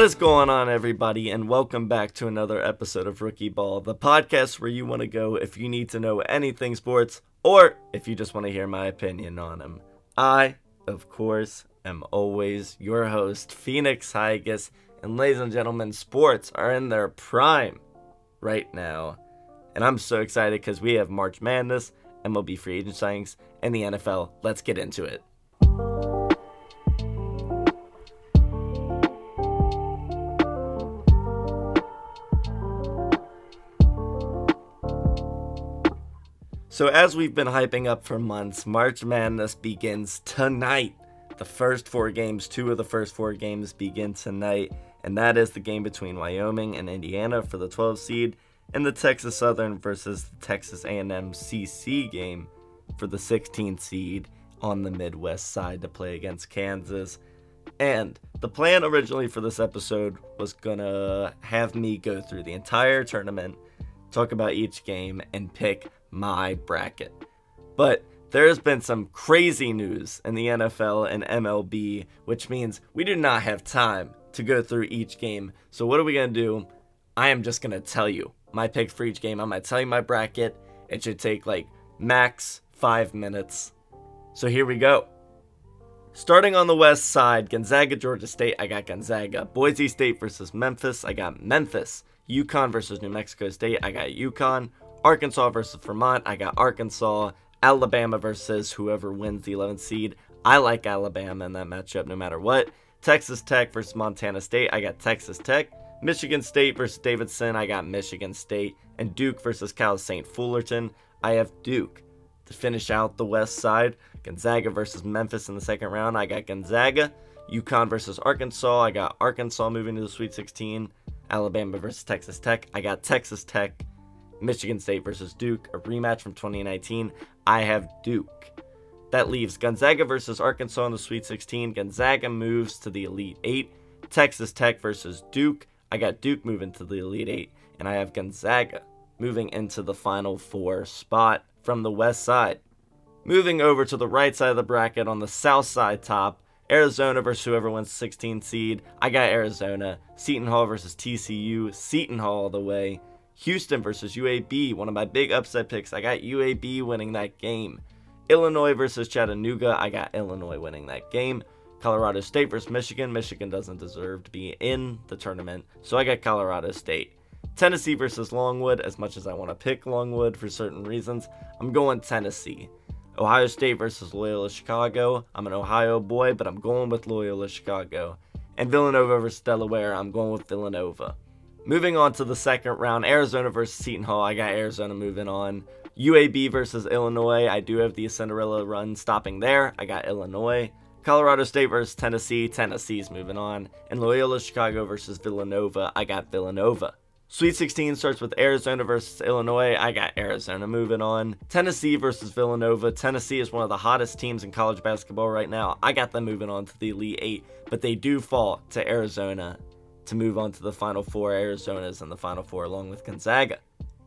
What is going on, everybody, and welcome back to another episode of Rookie Ball, the podcast where you want to go if you need to know anything sports or if you just want to hear my opinion on them. I, of course, am always your host, Phoenix Higas, and ladies and gentlemen, sports are in their prime right now. And I'm so excited because we have March Madness, MLB free agent signings, and the NFL. Let's get into it. So, as we've been hyping up for months, March Madness begins tonight. The first four games, two of the first four games begin tonight, and that is the game between Wyoming and Indiana for the 12 seed, and the Texas Southern versus the Texas A&M CC game for the 16 seed on the Midwest side to play against Kansas. And the plan originally for this episode was gonna have me go through the entire tournament, talk about each game, and pick my bracket. But there's been some crazy news in the NFL and MLB, which means we do not have time to go through each game. So, what are we going to do? I am just going to tell you my picks for each game. I'm going to tell you my bracket. It should take like max five minutes. So, here we go. Starting on the west side, Gonzaga, Georgia State, I got Gonzaga. Boise State versus Memphis, I got Memphis. UConn versus New Mexico State, I got UConn. Arkansas versus Vermont, I got Arkansas. Alabama versus whoever wins the 11th seed. I like Alabama in that matchup no matter what. Texas Tech versus Montana State, I got Texas Tech. Michigan State versus Davidson, I got Michigan State. And Duke versus Cal State Fullerton, I have Duke. To finish out the west side, Gonzaga versus Memphis in the second round, I got Gonzaga. UConn versus Arkansas, I got Arkansas moving to the Sweet 16. Alabama versus Texas Tech, I got Texas Tech. Michigan State versus Duke, a rematch from 2019. I have Duke. That leaves Gonzaga versus Arkansas in the Sweet 16. Gonzaga moves to the Elite 8. Texas Tech versus Duke. I got Duke moving to the Elite 8. And I have Gonzaga moving into the Final Four spot from the west side. Moving over to the right side of the bracket on the south side top, Arizona versus whoever wins 16 seed. I got Arizona. Seton Hall versus TCU. Seton Hall all the way. Houston versus UAB, one of my big upset picks. I got UAB winning that game. Illinois versus Chattanooga, I got Illinois winning that game. Colorado State versus Michigan, Michigan doesn't deserve to be in the tournament, so I got Colorado State. Tennessee versus Longwood, as much as I want to pick Longwood for certain reasons, I'm going Tennessee. Ohio State versus Loyola Chicago, I'm an Ohio boy, but I'm going with Loyola Chicago. And Villanova versus Delaware, I'm going with Villanova. Moving on to the second round, Arizona versus Seton Hall. I got Arizona moving on. UAB versus Illinois. I do have the Cinderella run stopping there. I got Illinois. Colorado State versus Tennessee. Tennessee's moving on. And Loyola Chicago versus Villanova. I got Villanova. Sweet 16 starts with Arizona versus Illinois. I got Arizona moving on. Tennessee versus Villanova. Tennessee is one of the hottest teams in college basketball right now. I got them moving on to the Elite Eight, but they do fall to Arizona to move on to the Final Four. Arizona's in the Final Four along with Gonzaga.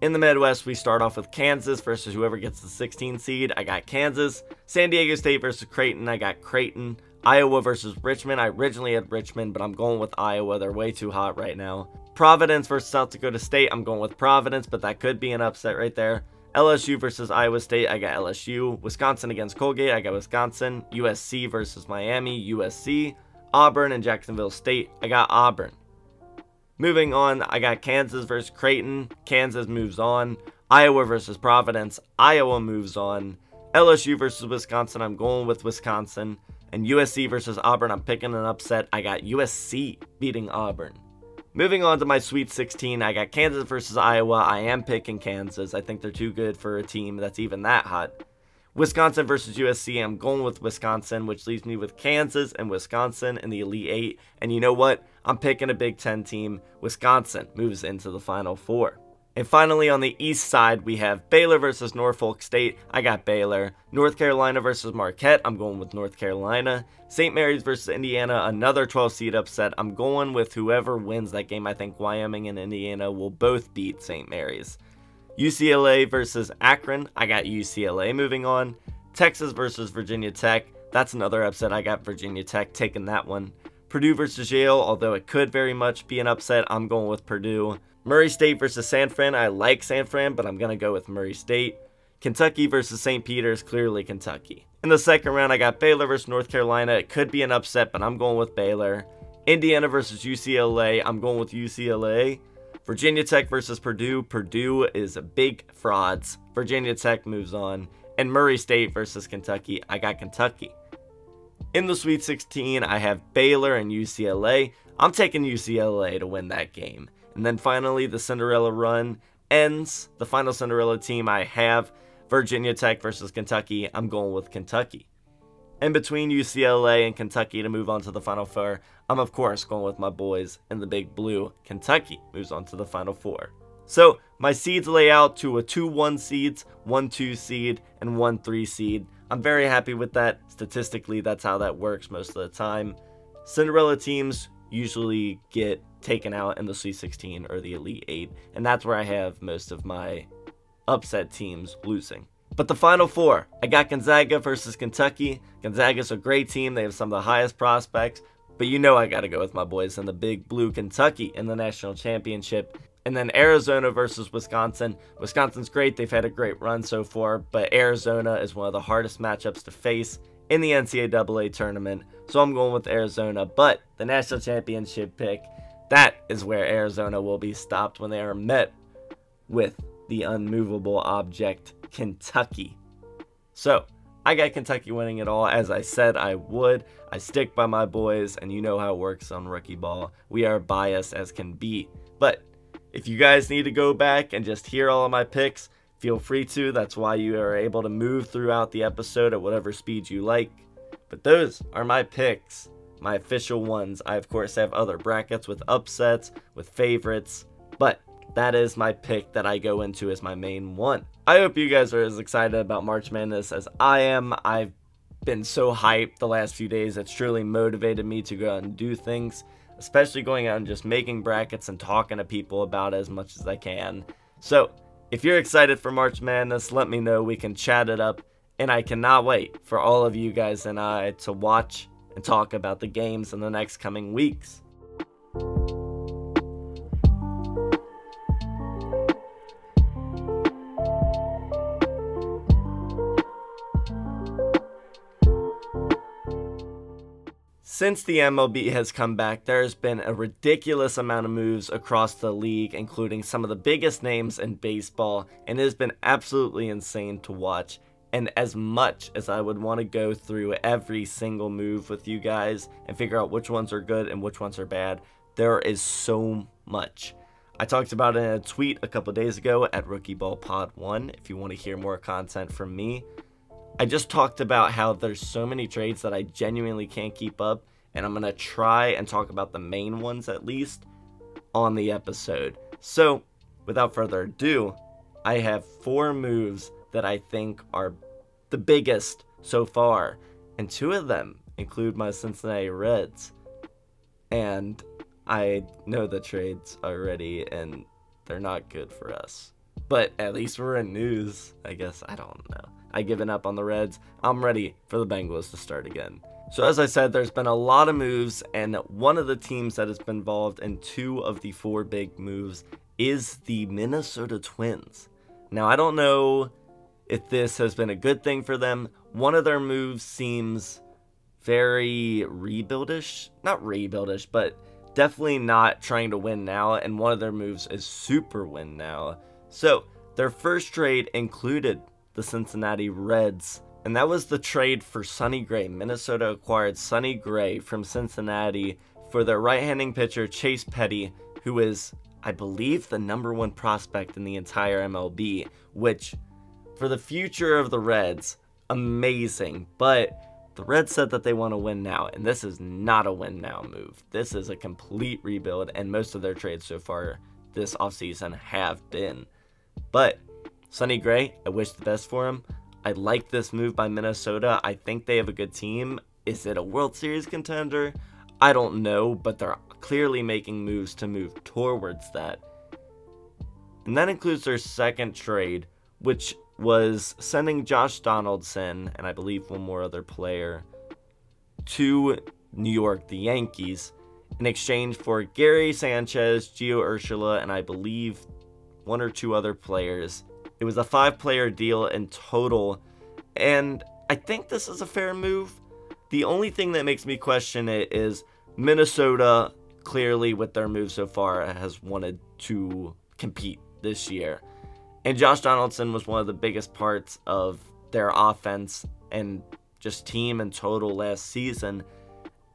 In the Midwest, we start off with Kansas versus whoever gets the 16 seed. I got Kansas. San Diego State versus Creighton. I got Creighton. Iowa versus Richmond. I originally had Richmond, but I'm going with Iowa. They're way too hot right now. Providence versus South Dakota State. I'm going with Providence, but that could be an upset right there. LSU versus Iowa State. I got LSU. Wisconsin against Colgate. I got Wisconsin. USC versus Miami. USC. Auburn and Jacksonville State. I got Auburn. Moving on, I got Kansas versus Creighton. Kansas moves on. Iowa versus Providence. Iowa moves on. LSU versus Wisconsin. I'm going with Wisconsin. And USC versus Auburn. I'm picking an upset. I got USC beating Auburn. Moving on to my Sweet 16, I got Kansas versus Iowa. I am picking Kansas. I think they're too good for a team that's even that hot. Wisconsin versus USC, I'm going with Wisconsin, which leaves me with Kansas and Wisconsin in the Elite Eight. And you know what? I'm picking a Big Ten team. Wisconsin moves into the Final Four. And finally, on the east side, we have Baylor versus Norfolk State. I got Baylor. North Carolina versus Marquette. I'm going with North Carolina. St. Mary's versus Indiana. Another 12 seed upset. I'm going with whoever wins that game. I think Wyoming and Indiana will both beat St. Mary's. UCLA versus Akron. I got UCLA moving on. Texas versus Virginia Tech. That's another upset. I got Virginia Tech taking that one. Purdue versus Yale, although it could very much be an upset, I'm going with Purdue. Murray State versus San Fran. I like San Fran, but I'm going to go with Murray State. Kentucky versus St. Peter's, clearly Kentucky. In the second round, I got Baylor versus North Carolina. It could be an upset, but I'm going with Baylor. Indiana versus UCLA. I'm going with UCLA. Virginia Tech versus Purdue. Purdue is big frauds. Virginia Tech moves on. And Murray State versus Kentucky. I got Kentucky. In the Sweet 16, I have Baylor and UCLA. I'm taking UCLA to win that game. And then finally, the Cinderella run ends. The final Cinderella team I have Virginia Tech versus Kentucky. I'm going with Kentucky. In between UCLA and Kentucky to move on to the Final Four, I'm of course going with my boys in the Big Blue. Kentucky moves on to the Final Four. So my seeds lay out to a 2-1 seeds, 1-2 seed, and 1-3 seed. I'm very happy with that. Statistically, that's how that works most of the time. Cinderella teams usually get taken out in the Sweet 16 or the Elite 8, and that's where I have most of my upset teams losing. But the final four, I got Gonzaga versus Kentucky. Gonzaga's a great team. They have some of the highest prospects. But you know I got to go with my boys in the big blue Kentucky in the national championship. And then Arizona versus Wisconsin. Wisconsin's great. They've had a great run so far, but Arizona is one of the hardest matchups to face in the NCAA tournament. So I'm going with Arizona. But the national championship pick, that is where Arizona will be stopped when they are met with the unmovable object, Kentucky. So I got Kentucky winning it all, as I said I would. I stick by my boys, and you know how it works on rookie ball. We are biased as can be. But if you guys need to go back and just hear all of my picks, feel free to. That's why you are able to move throughout the episode at whatever speed you like. But those are my picks, my official ones. I, of course, have other brackets with upsets, with favorites, but that is my pick that I go into as my main one. I hope you guys are as excited about March Madness as I am. I've been so hyped the last few days. It's truly motivated me to go out and do things, especially going out and just making brackets and talking to people about as much as I can. So, if you're excited for March Madness, let me know. We can chat it up. And I cannot wait for all of you guys and I to watch and talk about the games in the next coming weeks. Since the MLB has come back, there has been a ridiculous amount of moves across the league, including some of the biggest names in baseball, and it has been absolutely insane to watch. And as much as I would want to go through every single move with you guys and figure out which ones are good and which ones are bad, there is so much. I talked about it in a tweet a couple days ago at Rookie Ball Pod 1 if you want to hear more content from me. I just talked about how there's so many trades that I genuinely can't keep up, and I'm to try and talk about the main ones at least on the episode. So, without further ado, I have four moves that I think are the biggest so far, and two of them include my Cincinnati Reds. And I know the trades already, and they're not good for us. But at least we're in news, I guess. I don't know. I given up on the Reds. I'm ready for the Bengals to start again. So as I said, there's been a lot of moves, and one of the teams that has been involved in two of the four big moves is the Minnesota Twins. Now, I don't know if this has been a good thing for them. One of their moves seems very rebuildish. Not rebuildish, but definitely not trying to win now, and one of their moves is super win now. So, their first trade included the Cincinnati Reds. And that was the trade for Sonny Gray. Minnesota acquired Sonny Gray from Cincinnati for their right-handing pitcher Chase Petty, who is, I believe, the number one prospect in the entire MLB, which, for the future of the Reds, amazing. But the Reds said that they want to win now, and this is not a win now move. This is a complete rebuild, and most of their trades so far this offseason have been. But Sonny Gray, I wish the best for him. I like this move by Minnesota. I think they have a good team. Is it a World Series contender? I don't know, but they're clearly making moves to move towards that. And that includes their second trade, which was sending Josh Donaldson and I believe one more other player to New York, the Yankees, in exchange for Gary Sanchez, Gio Urshela, and I believe one or two other players. It was a five player deal in total, and I think this is a fair move. The only thing that makes me question it is Minnesota, clearly with their move so far, has wanted to compete this year. And Josh Donaldson was one of the biggest parts of their offense and just team in total last season.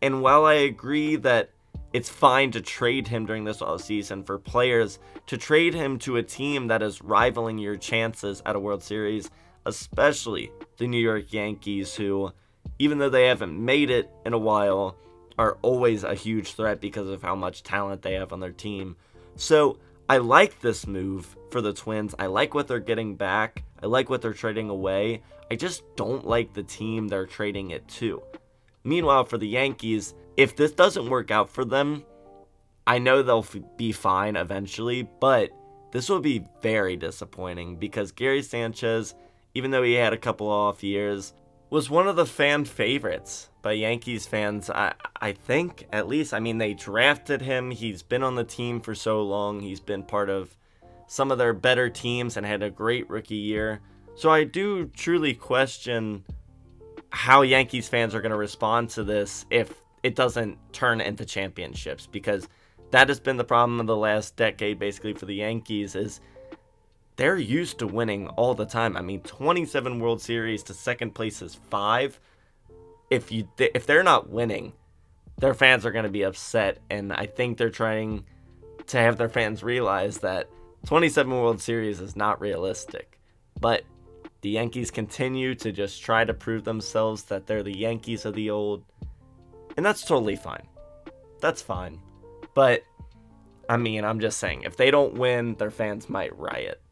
And while I agree that it's fine to trade him during this season for players, to trade him to a team that is rivaling your chances at a World Series, especially the New York Yankees, who, even though they haven't made it in a while, are always a huge threat because of how much talent they have on their team. So I like this move for the Twins. I like what they're getting back. I like what they're trading away. I just don't like the team they're trading it to. Meanwhile, for the Yankees, if this doesn't work out for them, I know they'll f- be fine eventually, but this will be very disappointing because Gary Sanchez, even though he had a couple off years, was one of the fan favorites by Yankees fans. I I think at least. I mean, they drafted him. He's been on the team for so long. He's been part of some of their better teams and had a great rookie year. So I do truly question how Yankees fans are going to respond to this if it doesn't turn into championships because that has been the problem of the last decade basically for the Yankees is they're used to winning all the time. I mean, 27 World Series to second place is 5. If you if they're not winning, their fans are going to be upset and I think they're trying to have their fans realize that 27 World Series is not realistic. But the Yankees continue to just try to prove themselves that they're the Yankees of the old and that's totally fine. That's fine. But, I mean, I'm just saying, if they don't win, their fans might riot.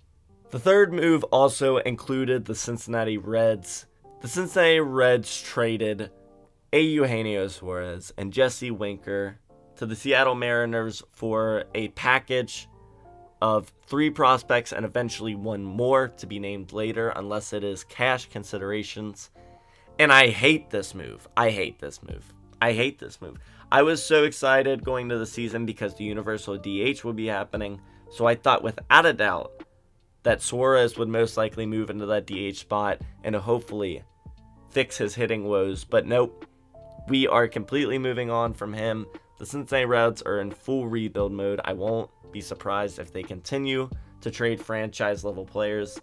The third move also included the Cincinnati Reds. The Cincinnati Reds traded A. Eugenio Suarez and Jesse Winker to the Seattle Mariners for a package of three prospects and eventually one more to be named later, unless it is cash considerations. And I hate this move. I hate this move. I hate this move. I was so excited going to the season because the Universal DH would be happening. So I thought without a doubt that Suarez would most likely move into that DH spot and hopefully fix his hitting woes. But nope, we are completely moving on from him. The Cincinnati Reds are in full rebuild mode. I won't be surprised if they continue to trade franchise level players.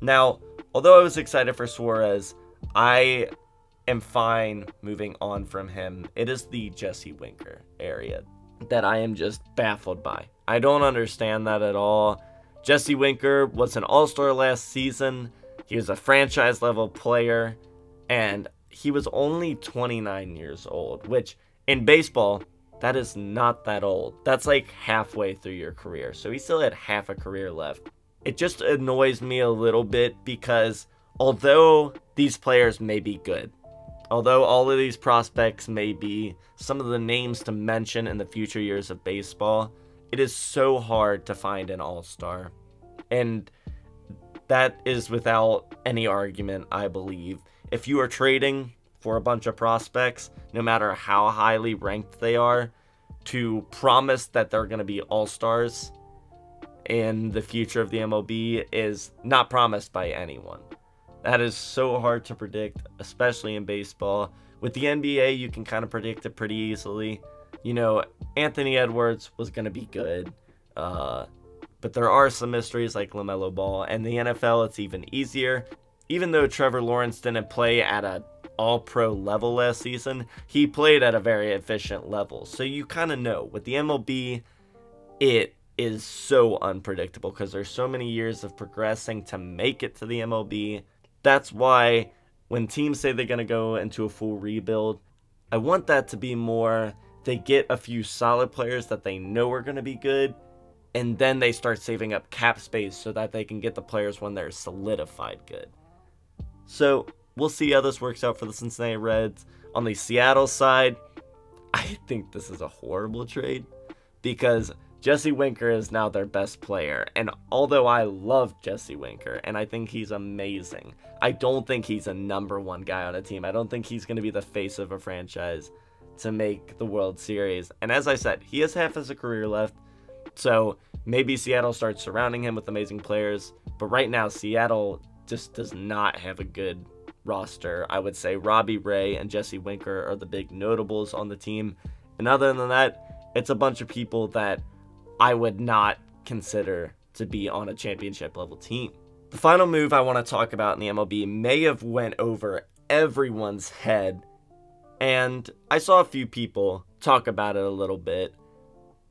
Now, although I was excited for Suarez, I am fine moving on from him. It is the Jesse Winker area that I am just baffled by. I don't understand that at all. Jesse Winker was an all star last season, he was a franchise level player, and he was only 29 years old, which in baseball, that is not that old. That's like halfway through your career. So he still had half a career left. It just annoys me a little bit because although these players may be good, Although all of these prospects may be some of the names to mention in the future years of baseball, it is so hard to find an all star. And that is without any argument, I believe. If you are trading for a bunch of prospects, no matter how highly ranked they are, to promise that they're going to be all stars in the future of the MLB is not promised by anyone. That is so hard to predict, especially in baseball. With the NBA, you can kind of predict it pretty easily. You know, Anthony Edwards was going to be good. Uh, but there are some mysteries like LaMelo Ball. And the NFL, it's even easier. Even though Trevor Lawrence didn't play at a all pro level last season, he played at a very efficient level. So you kind of know. With the MLB, it is so unpredictable because there's so many years of progressing to make it to the MLB. That's why when teams say they're going to go into a full rebuild, I want that to be more they get a few solid players that they know are going to be good, and then they start saving up cap space so that they can get the players when they're solidified good. So we'll see how this works out for the Cincinnati Reds. On the Seattle side, I think this is a horrible trade because Jesse Winker is now their best player. And although I love Jesse Winker and I think he's amazing, I don't think he's a number one guy on a team. I don't think he's going to be the face of a franchise. to make the World Series. And as I said, he has half his career left. So maybe Seattle starts surrounding him with amazing players. But right now, Seattle just does not have a good roster. I would say Robbie Ray and Jesse Winker are the big notables on the team. And other than that, it's a bunch of people that I would not consider to be on a championship level team. The final move I want to talk about in the MLB may have went over everyone's head and I saw a few people talk about it a little bit.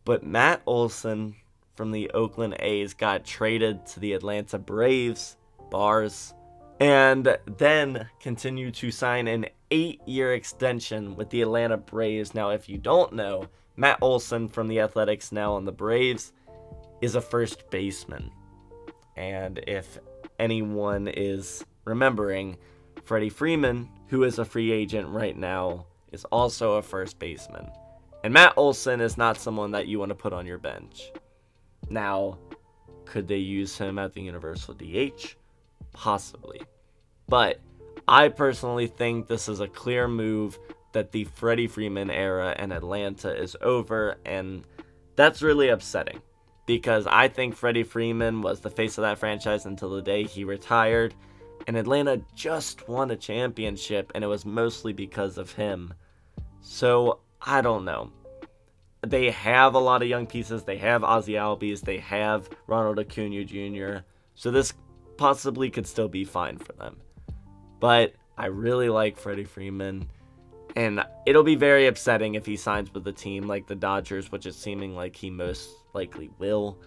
But Matt Olson from the Oakland A's got traded to the Atlanta Braves, bars, and then continue to sign an eight year extension with the Atlanta Braves. Now, if you don't know, Matt Olson from the Athletics, now on the Braves, is a first baseman. And if anyone is remembering, Freddie Freeman, who is a free agent right now, is also a first baseman. And Matt Olson is not someone that you want to put on your bench. Now, could they use him at the Universal DH? Possibly. But I personally think this is a clear move that the Freddie Freeman era in Atlanta is over, and that's really upsetting because I think Freddie Freeman was the face of that franchise until the day he retired, and Atlanta just won a championship, and it was mostly because of him. So, I don't know. They have a lot of young pieces. They have Ozzie Albies. They have Ronald Acuna Jr. So this possibly could still be fine for them. But I really like Freddie Freeman. And it'll be very upsetting if he signs with a team like the Dodgers, which is seeming like he most likely will.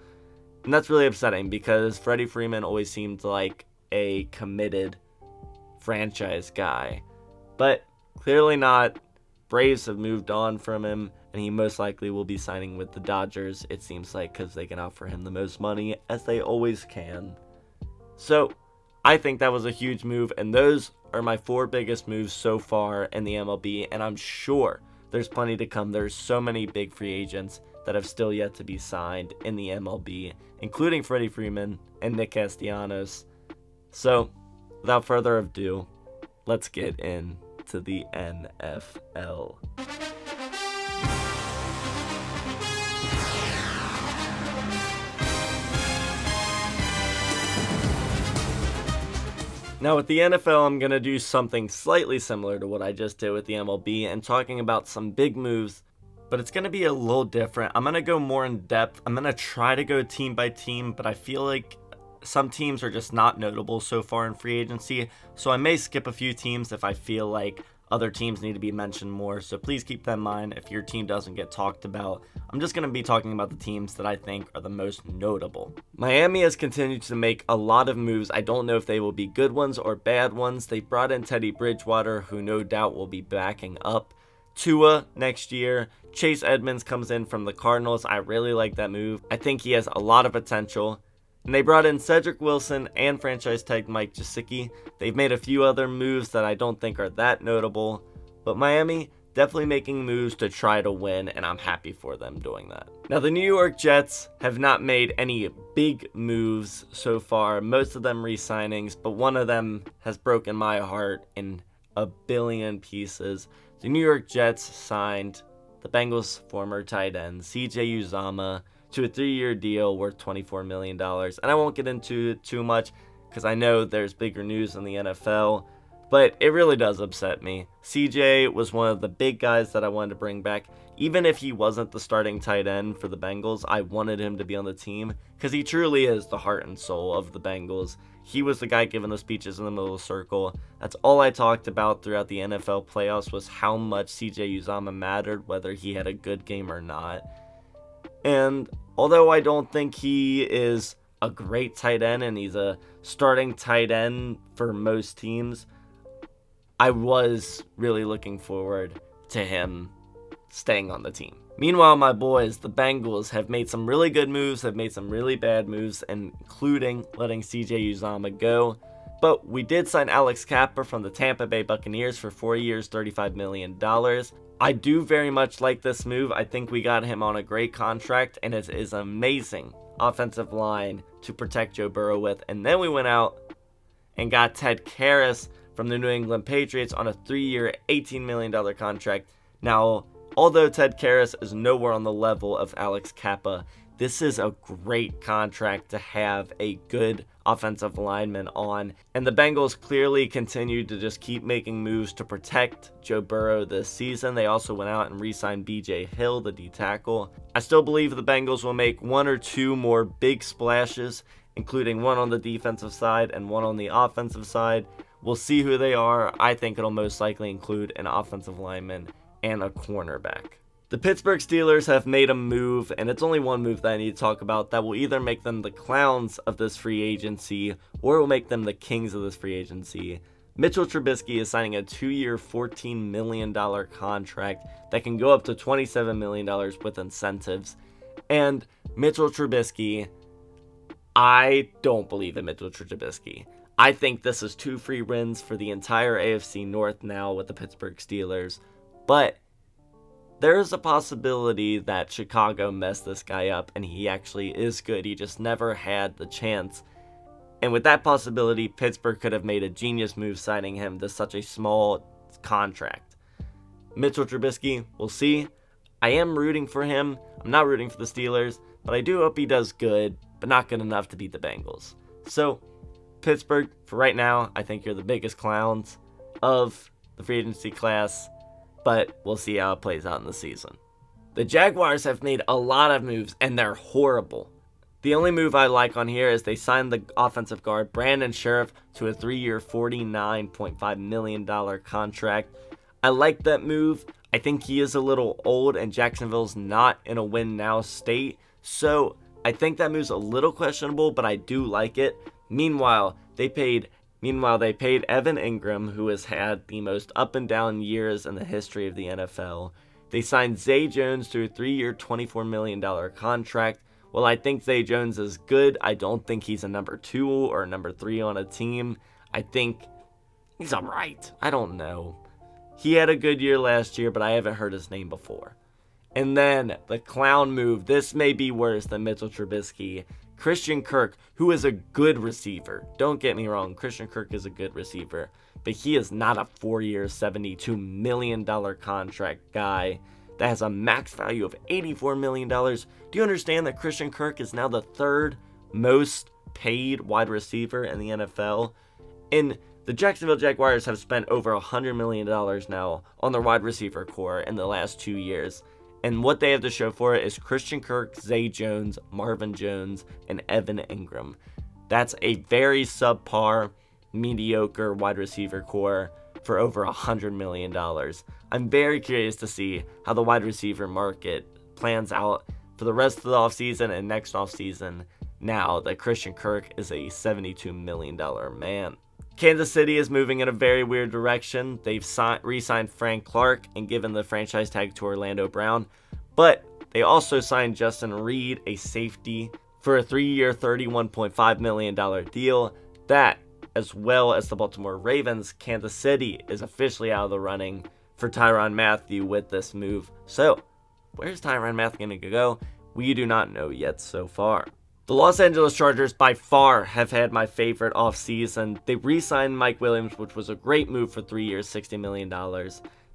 And that's really upsetting because Freddie Freeman always seemed like a committed franchise guy. But clearly not Braves have moved on from him, and he most likely will be signing with the Dodgers, it seems like, because they can offer him the most money, as they always can. So, I think that was a huge move, and those are my four biggest moves so far in the MLB, and I'm sure there's plenty to come. There's so many big free agents that have still yet to be signed in the MLB, including Freddie Freeman and Nick Castellanos. So, without further ado, let's get in to the NFL. Now, with the NFL, I'm going to do something slightly similar to what I just did with the MLB and talking about some big moves, but it's going to be a little different. I'm going to go more in depth. I'm going to try to go team by team, but I feel like some teams are just not notable so far in free agency, so I may skip a few teams if I feel like other teams need to be mentioned more. So please keep that in mind if your team doesn't get talked about. I'm just going to be talking about the teams that I think are the most notable. Miami has continued to make a lot of moves. I don't know if they will be good ones or bad ones. They brought in Teddy Bridgewater, who no doubt will be backing up Tua next year. Chase Edmonds comes in from the Cardinals. I really like that move. I think he has a lot of potential. And they brought in Cedric Wilson and franchise tag Mike Gesicki. They've made a few other moves that I don't think are that notable, but Miami definitely making moves to try to win, and I'm happy for them doing that. Now, the New York Jets have not made any big moves so far, most of them re signings, but one of them has broken my heart in a billion pieces. The New York Jets signed the Bengals' former tight end, CJ Uzomah to a three-year deal worth $24 million. And I won't get into it too much because I know there's bigger news in the NFL, but it really does upset me. CJ was one of the big guys that I wanted to bring back. Even if he wasn't the starting tight end for the Bengals, I wanted him to be on the team because he truly is the heart and soul of the Bengals. He was the guy giving the speeches in the middle circle. That's all I talked about throughout the NFL playoffs was how much CJ Uzomah mattered, whether he had a good game or not. And although I don't think he is a great tight end and he's a starting tight end for most teams, I was really looking forward to him staying on the team. Meanwhile, my boys, the Bengals, have made some really good moves, have made some really bad moves, including letting CJ Uzomah go. But we did sign Alex Cappa from the Tampa Bay Buccaneers for four years, $35 million. I do very much like this move. I think we got him on a great contract, and it is amazing offensive line to protect Joe Burrow with. And then we went out and got Ted Karras from the New England Patriots on a three-year, $18 million contract. Now, Although Ted Karras is nowhere on the level of Alex Cappa, this is a great contract to have a good offensive lineman on. And the Bengals clearly continued to just keep making moves to protect Joe Burrow this season. They also went out and re signed BJ Hill, the D tackle. I still believe the Bengals will make one or two more big splashes, including one on the defensive side and one on the offensive side. We'll see who they are. I think it'll most likely include an offensive lineman and a cornerback. The Pittsburgh Steelers have made a move, and it's only one move that I need to talk about that will either make them the clowns of this free agency or will make them the kings of this free agency. Mitchell Trubisky is signing a two year, $14 million contract that can go up to $27 million with incentives. And Mitchell Trubisky, I don't believe in Mitchell Trubisky. I think this is two free wins for the entire AFC North now with the Pittsburgh Steelers. But there is a possibility that Chicago messed this guy up and he actually is good. He just never had the chance. And with that possibility, Pittsburgh could have made a genius move signing him to such a small contract. Mitchell Trubisky, we'll see. I am rooting for him. I'm not rooting for the Steelers, but I do hope he does good, but not good enough to beat the Bengals. So, Pittsburgh, for right now, I think you're the biggest clowns of the free agency class but we'll see how it plays out in the season. The Jaguars have made a lot of moves, and they're horrible. The only move I like on here is they signed the offensive guard Brandon Scherff to a three year, $49.5 million contract. I like that move. I think he is a little old, and Jacksonville's not in a win now state. So I think that move's a little questionable, but I do like it. Meanwhile, they paid Meanwhile, they paid Evan Engram, who has had the most up and down years in the history of the NFL. They signed Zay Jones to a three year, $24 million contract. While I think Zay Jones is good, I don't think he's a number two or a number three on a team. I think he's alright. I don't know. He had a good year last year, but I haven't heard his name before. And then the clown move. This may be worse than Mitchell Trubisky. Christian Kirk, who is a good receiver. Don't get me wrong, Christian Kirk is a good receiver, but he is not a four year, $72 million contract guy that has a max value of $84 million. Do you understand that Christian Kirk is now the third most paid wide receiver in the NFL? And the Jacksonville Jaguars have spent over $100 million now on their wide receiver core in the last two years. And what they have to show for it is Christian Kirk, Zay Jones, Marvin Jones, and Evan Engram. That's a very subpar, mediocre wide receiver core for over a $100 million. I'm very curious to see how the wide receiver market plans out for the rest of the offseason and next offseason now that Christian Kirk is a $72 million man. Kansas City is moving in a very weird direction. They've re signed Frank Clark and given the franchise tag to Orlando Brown, but they also signed Justin Reid, a safety, for a three year, $31.5 million deal. That, as well as the Baltimore Ravens, Kansas City is officially out of the running for Tyrann Mathieu with this move. So, where's Tyrann Mathieu going to go? We do not know yet so far. The Los Angeles Chargers by far have had my favorite offseason. They re signed Mike Williams, which was a great move for three years, $60 million.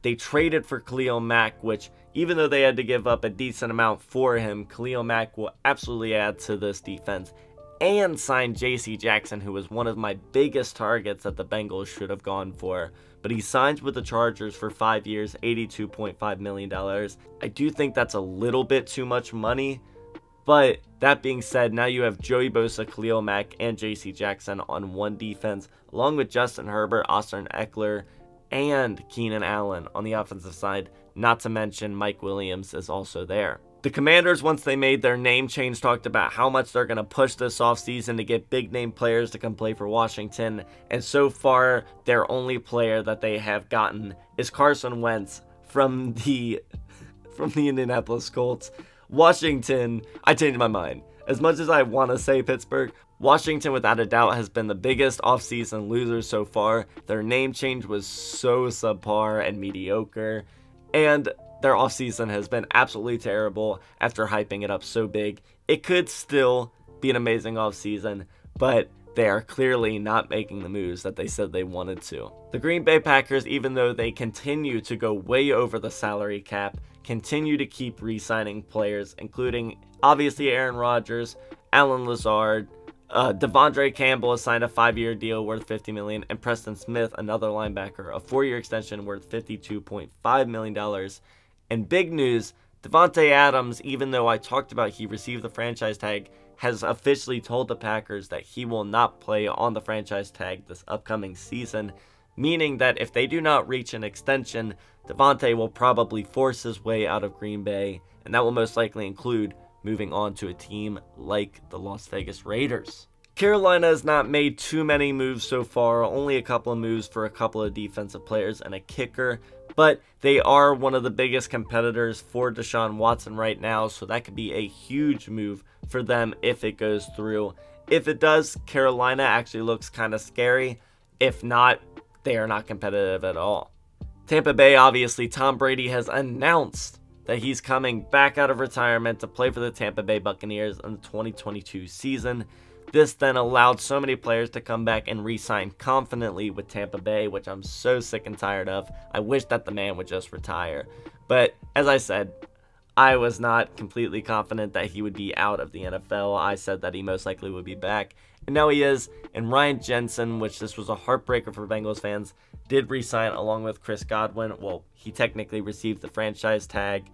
They traded for Khalil Mack, which, even though they had to give up a decent amount for him, Khalil Mack will absolutely add to this defense. And signed JC Jackson, who was one of my biggest targets that the Bengals should have gone for. But he signs with the Chargers for five years, $82.5 million. I do think that's a little bit too much money but that being said, now you have Joey Bosa, Khalil Mack, and JC Jackson on one defense, along with Justin Herbert, Austin Ekeler, and Keenan Allen on the offensive side. Not to mention Mike Williams is also there. The Commanders, once they made their name change, talked about how much they're going to push this offseason to get big name players to come play for Washington. And so far, their only player that they have gotten is Carson Wentz from the from the Indianapolis Colts. Washington, I changed my mind. As much as I want to say Pittsburgh, Washington without a doubt has been the biggest offseason loser so far. Their name change was so subpar and mediocre, and their offseason has been absolutely terrible after hyping it up so big. It could still be an amazing offseason, but they are clearly not making the moves that they said they wanted to. The Green Bay Packers, even though they continue to go way over the salary cap, continue to keep re signing players, including obviously Aaron Rodgers, Allen Lazard, uh, De'Vondre Campbell has signed a five-year deal worth 50 million, and Preston Smith, another linebacker, a four-year extension worth 52.5 million dollars. And big news: Davante Adams, even though I talked about he received the franchise tag, has officially told the Packers that he will not play on the franchise tag this upcoming season, meaning that if they do not reach an extension, Davante will probably force his way out of Green Bay, and that will most likely include moving on to a team like the Las Vegas Raiders. Carolina has not made too many moves so far, only a couple of moves for a couple of defensive players and a kicker, but they are one of the biggest competitors for Deshaun Watson right now, so that could be a huge move for them if it goes through. If it does, Carolina actually looks kind of scary. If not, they are not competitive at all. Tampa Bay, obviously, Tom Brady has announced that he's coming back out of retirement to play for the Tampa Bay Buccaneers in the 2022 season. This then allowed so many players to come back and re sign confidently with Tampa Bay, which I'm so sick and tired of. I wish that the man would just retire. But as I said, I was not completely confident that he would be out of the NFL. I said that he most likely would be back, and now he is. And Ryan Jensen, which this was a heartbreaker for Bengals fans, did resign along with Chris Godwin. Well, he technically received the franchise tag.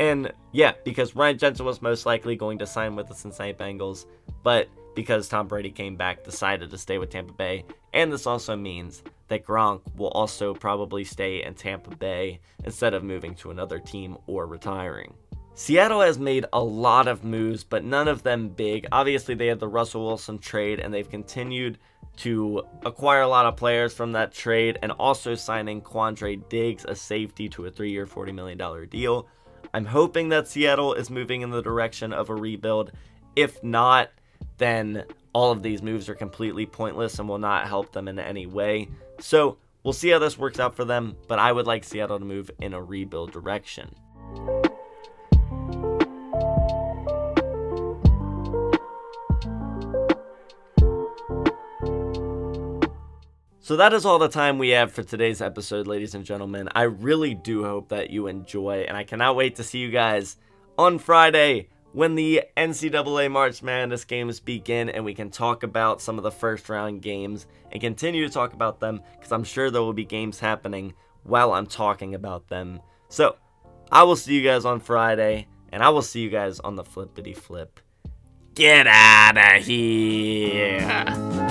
And yeah, because Ryan Jensen was most likely going to sign with the Cincinnati Bengals, but because Tom Brady came back, decided to stay with Tampa Bay. And this also means that Gronk will also probably stay in Tampa Bay instead of moving to another team or retiring. Seattle has made a lot of moves, but none of them big. Obviously, they had the Russell Wilson trade, and they've continued to acquire a lot of players from that trade and also signing Quandre Diggs, a safety, to a three year, $40 million deal. I'm hoping that Seattle is moving in the direction of a rebuild. If not, then all of these moves are completely pointless and will not help them in any way. So we'll see how this works out for them, but I would like Seattle to move in a rebuild direction. So that is all the time we have for today's episode, ladies and gentlemen. I really do hope that you enjoy, and I cannot wait to see you guys on Friday when the NCAA March Madness games begin and we can talk about some of the first round games and continue to talk about them because I'm sure there will be games happening while I'm talking about them. So, I will see you guys on Friday and I will see you guys on the flippity flip. Get out of here!